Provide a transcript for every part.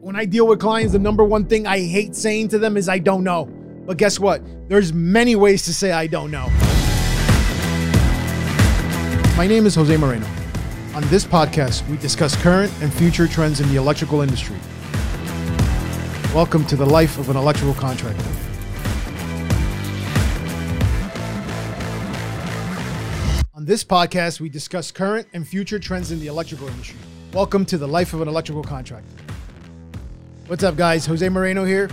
when I deal with clients, the number one thing I hate saying to them is I don't know. But guess what? There's many ways to say I don't know. My name is Jose Moreno. On this podcast, we discuss current and future trends in the electrical industry. Welcome to the life of an electrical contractor. On this podcast, we discuss current and future trends in the electrical industry. Welcome to the life of an electrical contractor. What's up, guys? Jose Moreno here.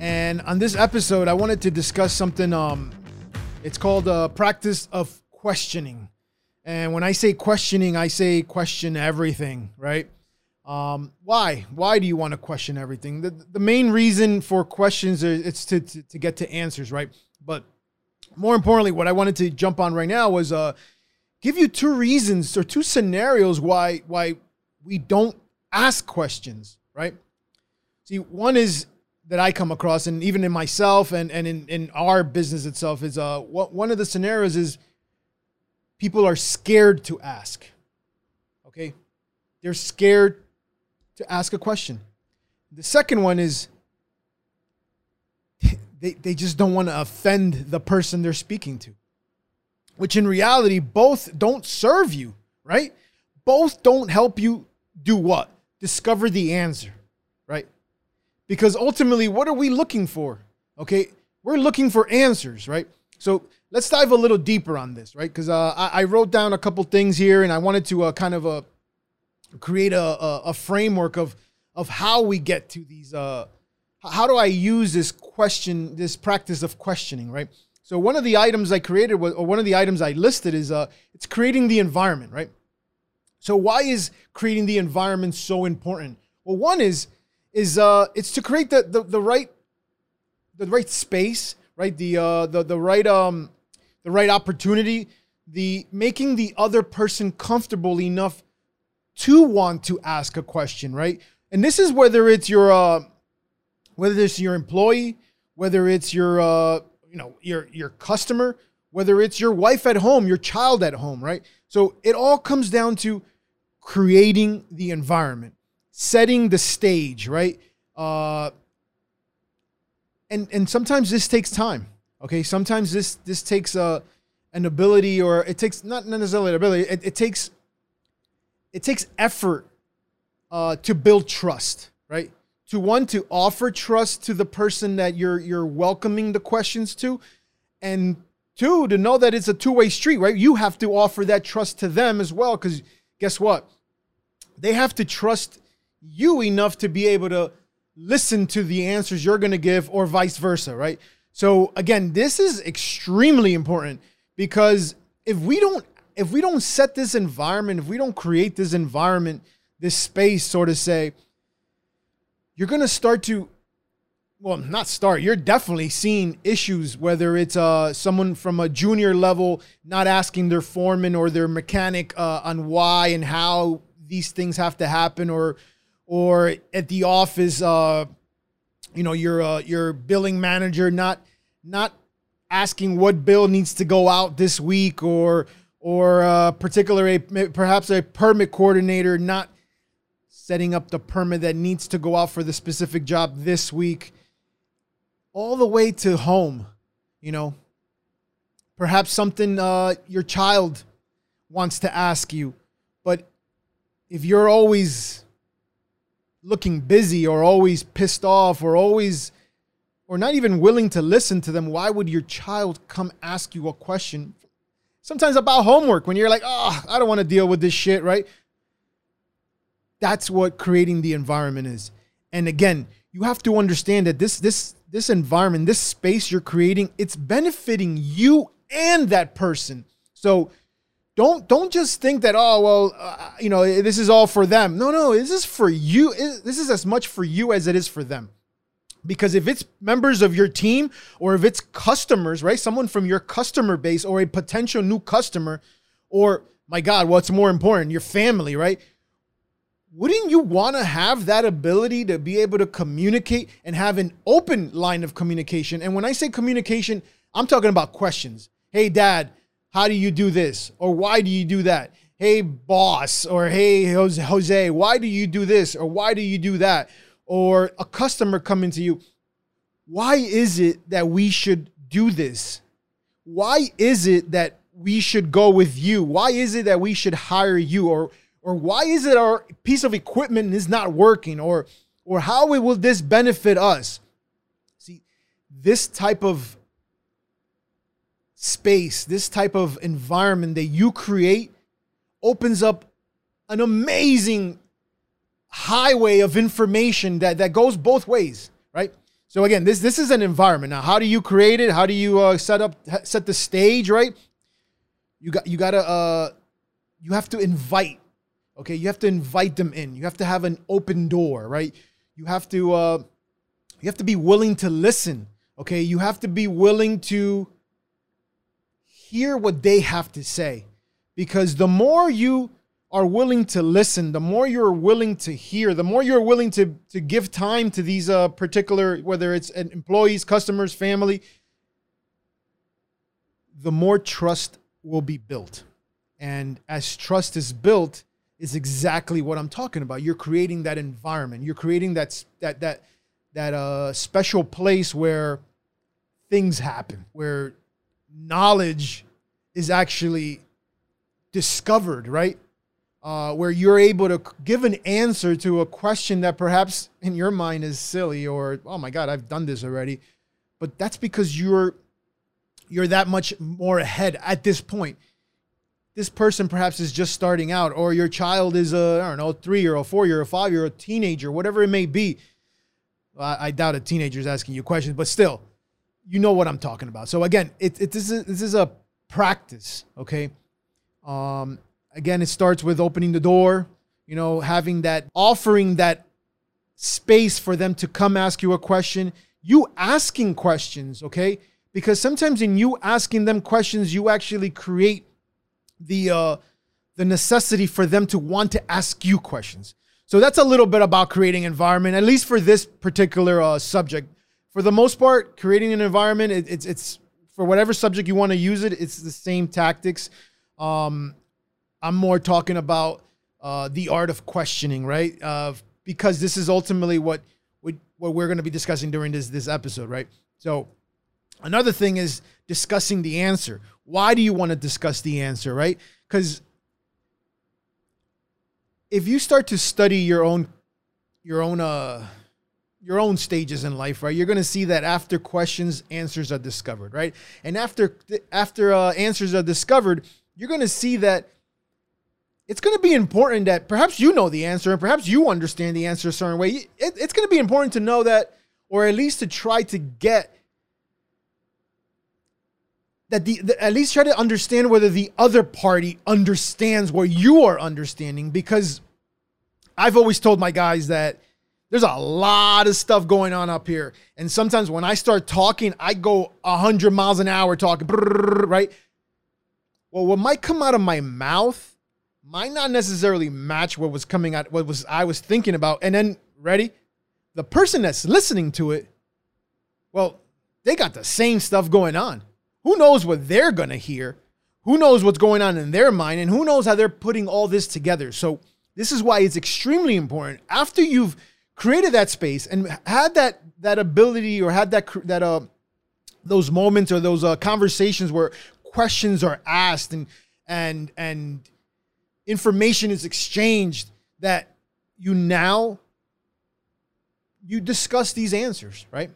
And on this episode, I wanted to discuss something. Um, it's called uh, practice of questioning. And when I say questioning, I say question everything, right? Um, why? Why do you want to question everything? The, the main reason for questions is it's to, to, to get to answers, right? But more importantly, what I wanted to jump on right now was uh, give you two reasons or two scenarios why why we don't ask questions, right? See, one is that I come across, and even in myself and, and in, in our business itself, is uh, what, one of the scenarios is people are scared to ask. Okay? They're scared to ask a question. The second one is they, they just don't want to offend the person they're speaking to, which in reality, both don't serve you, right? Both don't help you do what? Discover the answer, right? Because ultimately, what are we looking for? Okay, we're looking for answers, right? So let's dive a little deeper on this, right? Because uh, I, I, wrote down a couple things here, and I wanted to uh, kind of uh, create a, a, a, framework of of how we get to these. Uh, how do I use this question, this practice of questioning, right? So one of the items I created was, or one of the items I listed is, uh, it's creating the environment, right? So why is creating the environment so important? Well, one is is uh, it's to create the, the, the right the right space, right? The uh, the the right um the right opportunity, the making the other person comfortable enough to want to ask a question, right? And this is whether it's your uh, whether it's your employee, whether it's your uh, you know your your customer, whether it's your wife at home, your child at home, right? So it all comes down to creating the environment setting the stage, right? Uh, and and sometimes this takes time. Okay, sometimes this this takes a uh, an ability, or it takes not necessarily an ability. It, it takes it takes effort uh, to build trust, right? To one to offer trust to the person that you're you're welcoming the questions to, and two to know that it's a two way street, right? You have to offer that trust to them as well, because guess what? They have to trust you enough to be able to listen to the answers you're going to give or vice versa, right? So again, this is extremely important because if we don't if we don't set this environment, if we don't create this environment, this space sort of say, you're going to start to well, not start. You're definitely seeing issues, whether it's uh, someone from a junior level not asking their foreman or their mechanic uh, on why and how these things have to happen, or or at the office, uh, you know, your uh, your billing manager not not asking what bill needs to go out this week, or or uh, particularly perhaps a permit coordinator not setting up the permit that needs to go out for the specific job this week, all the way to home, you know. Perhaps something uh, your child wants to ask you, but if you're always looking busy or always pissed off or always or not even willing to listen to them, why would your child come ask you a question? Sometimes about homework when you're like, oh, I don't want to deal with this shit, right? That's what creating the environment is. And again, you have to understand that this this this environment, this space you're creating, it's benefiting you and that person. So don't don't just think that oh well uh, you know this is all for them. No no this is for you. This is as much for you as it is for them. Because if it's members of your team or if it's customers right someone from your customer base or a potential new customer or my god what's more important your family right? Wouldn't you want to have that ability to be able to communicate and have an open line of communication? And when i say communication i'm talking about questions. Hey dad how do you do this? Or why do you do that? Hey, boss, or hey, Jose, why do you do this? Or why do you do that? or a customer coming to you, why is it that we should do this? Why is it that we should go with you? Why is it that we should hire you? Or or why is it our piece of equipment is not working? Or or how will this benefit us? See, this type of space, this type of environment that you create opens up an amazing highway of information that, that goes both ways, right? So again, this this is an environment. Now, how do you create it? How do you uh, set up set the stage, right? You got you got to uh you have to invite. Okay, you have to invite them in. You have to have an open door, right? You have to uh you have to be willing to listen. Okay, you have to be willing to hear what they have to say. Because the more you are willing to listen, the more you're willing to hear, the more you're willing to, to give time to these uh, particular, whether it's employees, customers, family, the more trust will be built. And as trust is built, is exactly what I'm talking about. You're creating that environment. You're creating that that that that uh, special place where things happen, where knowledge is actually discovered, right? Uh, where you're able to give an answer to a question that perhaps in your mind is silly or oh my god i've done this already. But that's because you're you're that much more ahead at this point. This person perhaps is just starting out or your child is a i don't know three year old four year old five year old teenager whatever it may be. I, I doubt a teenager is asking you questions but still you know what i'm talking about so again it, it this is this is a practice. Okay. Um, again, it starts with opening the door, you know, having that, offering that space for them to come ask you a question, you asking questions, okay? Because sometimes in you asking them questions, you actually create the uh, the necessity for them to want to ask you questions. So that's a little bit about creating environment, at least for this particular uh, subject. For the most part, creating an environment, it, it's it's for whatever subject you want to use it, it's the same tactics. Um, I'm more talking about uh, the art of questioning, right? Uh, because this is ultimately what what, what we're going to be discussing during this this episode, right? So another thing is discussing the answer. Why do you want to discuss the answer, right? Because if you start to study your own your own uh your own stages in life, right? You're going to see that after questions, answers are discovered, right? And after after uh, answers are discovered, you're going to see that it's going to be important that perhaps you know the answer and perhaps you understand the answer a certain way. It, it's going to be important to know that, or at least to try to get that the, the at least try to understand whether the other party understands what you are understanding. Because I've always told my guys that there's a lot of stuff going on up here. And sometimes when I start talking, I go 100 miles an hour talking, right? Well, what might come out of my mouth might not necessarily match what was coming out, what was I was thinking about. And then, ready? The person that's listening to it, well, they got the same stuff going on. Who knows what they're going to hear? Who knows what's going on in their mind? And who knows how they're putting all this together? So, this is why it's extremely important after you've created that space and had that that ability or had that that uh those moments or those uh, conversations where questions are asked and and and information is exchanged that you now you discuss these answers right?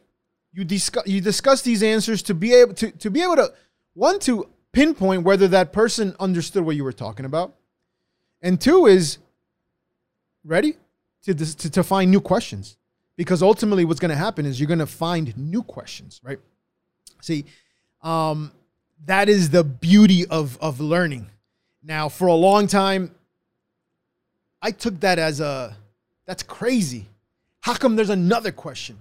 You discuss you discuss these answers to be able to to be able to one to pinpoint whether that person understood what you were talking about. And two is ready to, to, to find new questions because ultimately what's going to happen is you're going to find new questions, right? See, um, that is the beauty of, of learning. Now, for a long time, I took that as a, that's crazy. How come there's another question?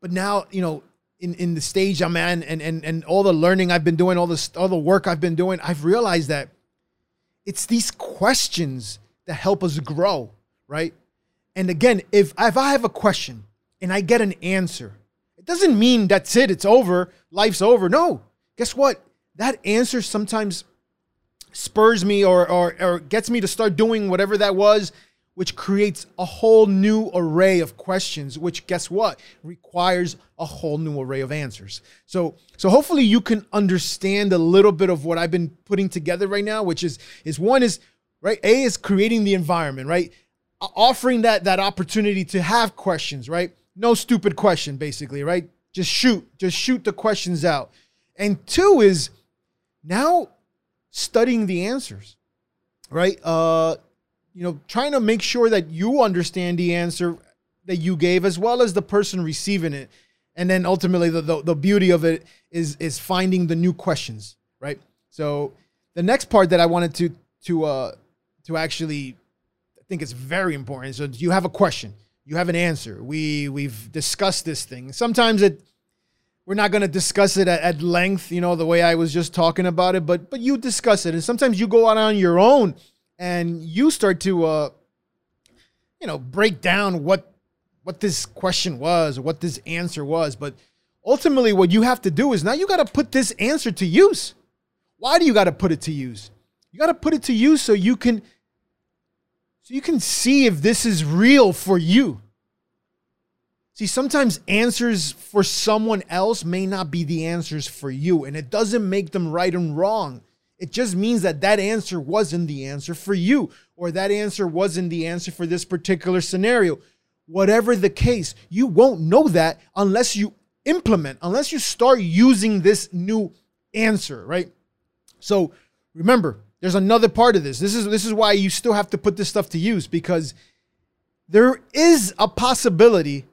But now, you know, in, in the stage I'm in and, and, and all the learning I've been doing, all this, all the work I've been doing, I've realized that it's these questions that help us grow, right? And again, if, if I have a question and I get an answer, it doesn't mean that's it, it's over, life's over. No. Guess what? That answer sometimes spurs me or, or, or gets me to start doing whatever that was which creates a whole new array of questions, which guess what? Requires a whole new array of answers. So so hopefully you can understand a little bit of what I've been putting together right now, which is is one is right, A is creating the environment, right? Offering that that opportunity to have questions, right? No stupid question, basically, right? Just shoot, just shoot the questions out. And two is now studying the answers, right? Uh you know, trying to make sure that you understand the answer that you gave as well as the person receiving it. And then ultimately the, the, the beauty of it is is finding the new questions, right? So the next part that I wanted to to uh to actually think it's very important. So you have a question, you have an answer. We we've discussed this thing. Sometimes it we're not going to discuss it at, at, length, you know, the way I was just talking about it, but but you discuss it. And sometimes you go out on your own and you start to uh you know break down what what this question was or what this answer was but ultimately what you have to do is now you got to put this answer to use why do you got to put it to use you got to put it to use so you can so you can see if this is real for you see sometimes answers for someone else may not be the answers for you and it doesn't make them right and wrong it just means that that answer wasn't the answer for you, or that answer wasn't the answer for this particular scenario. Whatever the case, you won't know that unless you implement, unless you start using this new answer, right? So remember, there's another part of this. This is this is why you still have to put this stuff to use because there is a possibility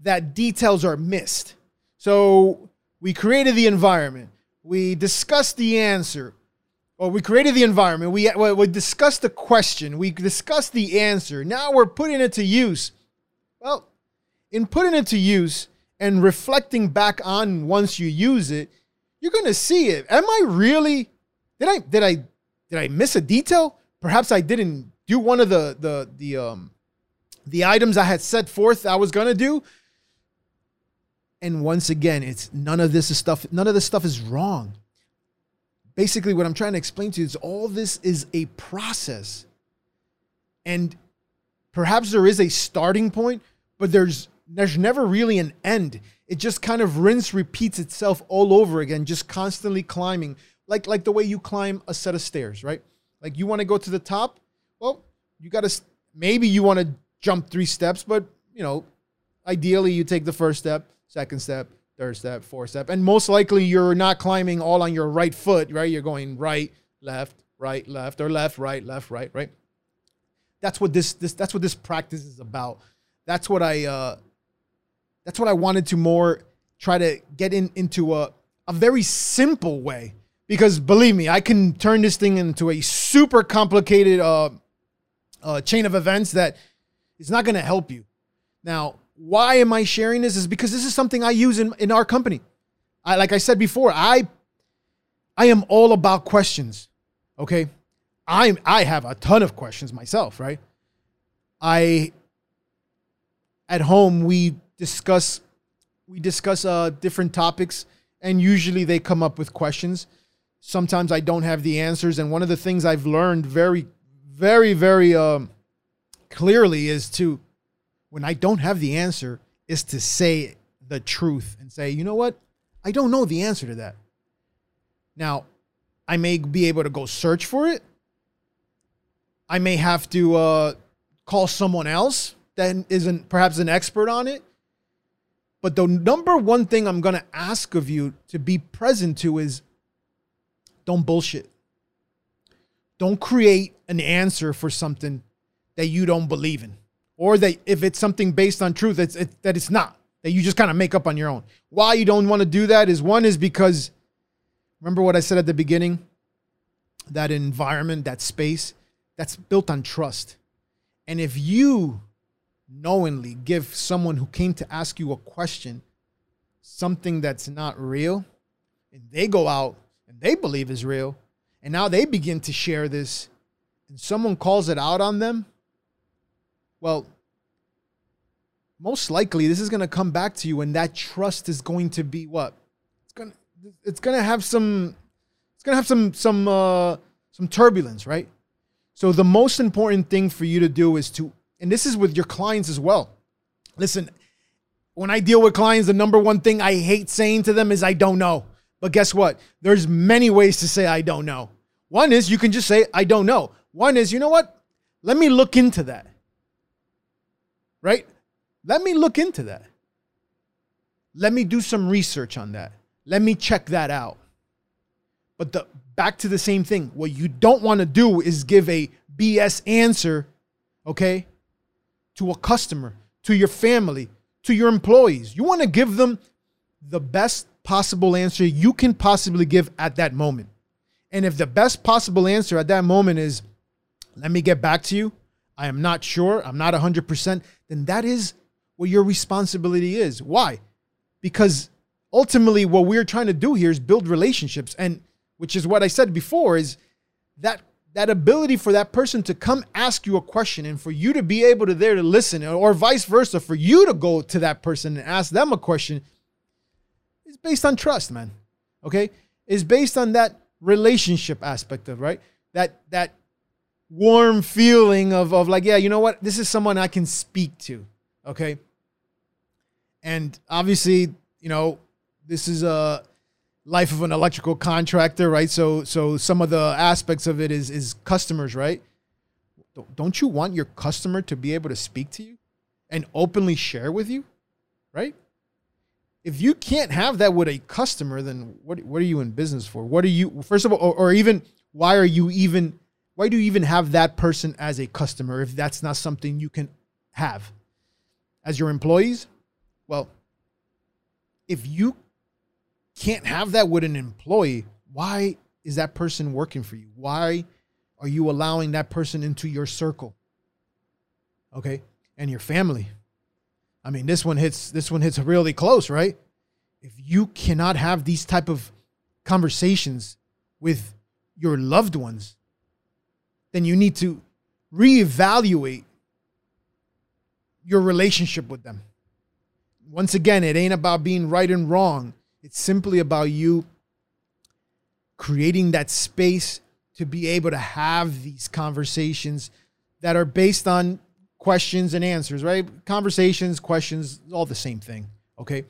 that details are missed. So we created the environment. We discussed the answer. Well, we created the environment. We, we discussed the question. We discussed the answer. Now we're putting it to use. Well, in putting it to use and reflecting back on once you use it, you're going to see it. Am I really? Did I did I did I miss a detail? Perhaps I didn't do one of the the the um the items I had set forth I was to do. And once again, it's none of this is stuff. None of this stuff is wrong basically what I'm trying to explain to you is all this is a process. And perhaps there is a starting point, but there's there's never really an end. It just kind of rinse repeats itself all over again, just constantly climbing, like like the way you climb a set of stairs, right? Like you want to go to the top, well, you got to maybe you want to jump three steps, but you know, ideally you take the first step, second step, third step, fourth step. And most likely you're not climbing all on your right foot, right? You're going right, left, right, left, or left, right, left, right, right? That's what this this that's what this practice is about. That's what I uh that's what I wanted to more try to get in into a a very simple way. Because believe me, I can turn this thing into a super complicated uh, uh chain of events that is not gonna help you. Now, why am I sharing this? Is because this is something I use in, in our company. I like I said before, I I am all about questions. Okay. I'm I have a ton of questions myself, right? I at home we discuss we discuss uh different topics and usually they come up with questions. Sometimes I don't have the answers and one of the things I've learned very very very um clearly is to when I don't have the answer is to say the truth and say, you know what? I don't know the answer to that. Now, I may be able to go search for it. I may have to uh, call someone else that isn't perhaps an expert on it. But the number one thing I'm going to ask of you to be present to is don't bullshit. Don't create an answer for something that you don't believe in or that if it's something based on truth, it's it, that it's not that you just kind of make up on your own. Why you don't want to do that is one is because remember what I said at the beginning, that environment, that space, that's built on trust, and if you knowingly give someone who came to ask you a question something that's not real, and they go out and they believe is real, and now they begin to share this, and someone calls it out on them well, most likely this is going to come back to you and that trust is going to be what? It's going to it's going to have some it's going to have some some uh some turbulence, right? So the most important thing for you to do is to and this is with your clients as well. Listen, when I deal with clients, the number one thing I hate saying to them is I don't know. But guess what? There's many ways to say I don't know. One is you can just say I don't know. One is, you know what? Let me look into that. Right? Let me look into that. Let me do some research on that. Let me check that out. But the back to the same thing. What you don't want to do is give a BS answer, okay, to a customer, to your family, to your employees. You want to give them the best possible answer you can possibly give at that moment. And if the best possible answer at that moment is, let me get back to you, I am not sure, I'm not 100%, then that is what your responsibility is. Why? Because ultimately, what we're trying to do here is build relationships. And which is what I said before, is that that ability for that person to come ask you a question and for you to be able to there to listen or vice versa for you to go to that person and ask them a question is based on trust man okay It's based on that relationship aspect of right that that warm feeling of of like yeah you know what this is someone i can speak to okay and obviously you know this is a life of an electrical contractor, right? So so some of the aspects of it is is customers, right? Don't you want your customer to be able to speak to you and openly share with you, right? If you can't have that with a customer, then what what are you in business for? What are you first of all, or, or even why are you even why do you even have that person as a customer if that's not something you can have as your employees? Well, if you can't have that with an employee, why is that person working for you? Why are you allowing that person into your circle? Okay? And your family. I mean, this one hits this one hits really close, right? If you cannot have these type of conversations with your loved ones, then you need to reevaluate your relationship with them. Once again, it ain't about being right and wrong. It's simply about you creating that space to be able to have these conversations that are based on questions and answers, right? Conversations, questions, all the same thing. Okay.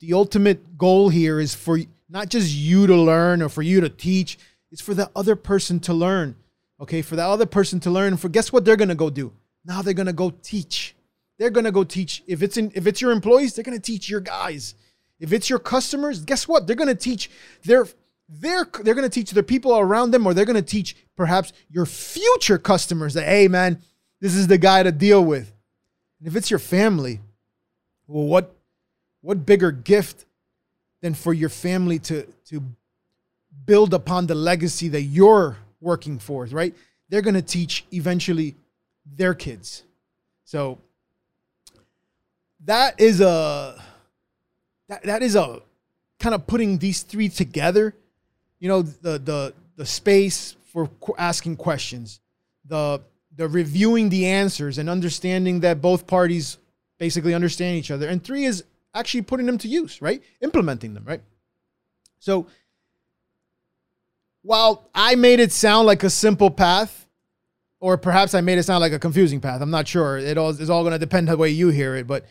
The ultimate goal here is for not just you to learn or for you to teach, it's for the other person to learn. Okay. For the other person to learn. For guess what they're going to go do? Now they're going to go teach. They're going to go teach. If it's in, if it's your employees, they're going to teach your guys. If it's your customers, guess what? They're going to teach their they're they're going to teach their people around them or they're going to teach perhaps your future customers that hey man, this is the guy to deal with. And if it's your family, well what what bigger gift than for your family to to build upon the legacy that you're working for, right? They're going to teach eventually their kids. So that is a that that is a kind of putting these three together. You know, the the the space for asking questions, the the reviewing the answers and understanding that both parties basically understand each other. And three is actually putting them to use, right? Implementing them, right? So while I made it sound like a simple path, or perhaps I made it sound like a confusing path, I'm not sure. It all is all going to depend on the way you hear it, but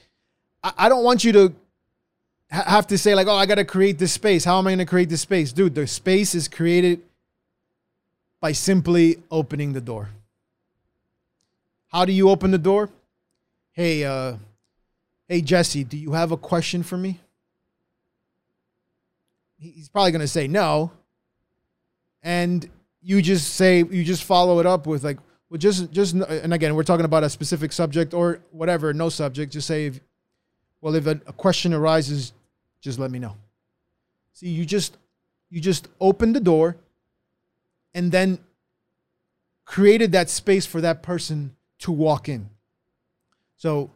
I, I don't want you to have to say like, oh, I got to create this space. How am I going to create this space, dude? The space is created by simply opening the door. How do you open the door? Hey, uh, hey Jesse, do you have a question for me? He's probably to say no, and you just say you just follow it up with like, well, just just and again, we're talking about a specific subject or whatever, no subject. Just say if well, if a, a question arises, just let me know. See, you just you just opened the door and then created that space for that person to walk in. So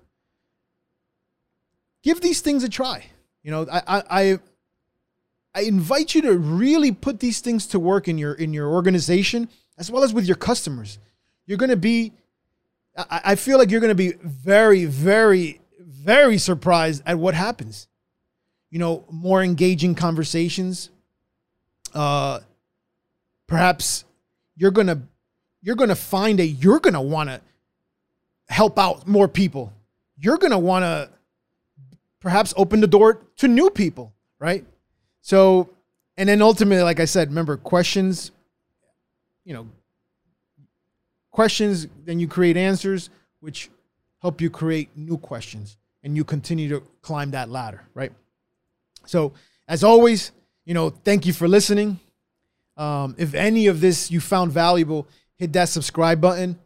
give these things a try. You know, I I I invite you to really put these things to work in your in your organization as well as with your customers. You're going to be I, I feel like you're going to be very very very surprised at what happens. You know, more engaging conversations. Uh, perhaps you're gonna you're gonna find that you're gonna want to help out more people. You're going to want to perhaps open the door to new people, right? So, and then ultimately, like I said, remember questions, you know, questions, then you create answers, which help you create new questions and you continue to climb that ladder, right? So, as always, you know, thank you for listening. Um, if any of this you found valuable, hit that subscribe button.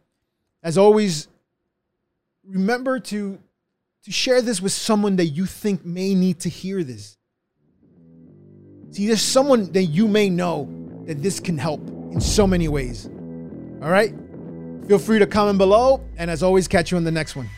As always, remember to to share this with someone that you think may need to hear this. See, there's someone that you may know that this can help in so many ways. All right? Feel free to comment below, and as always, catch you on the next one.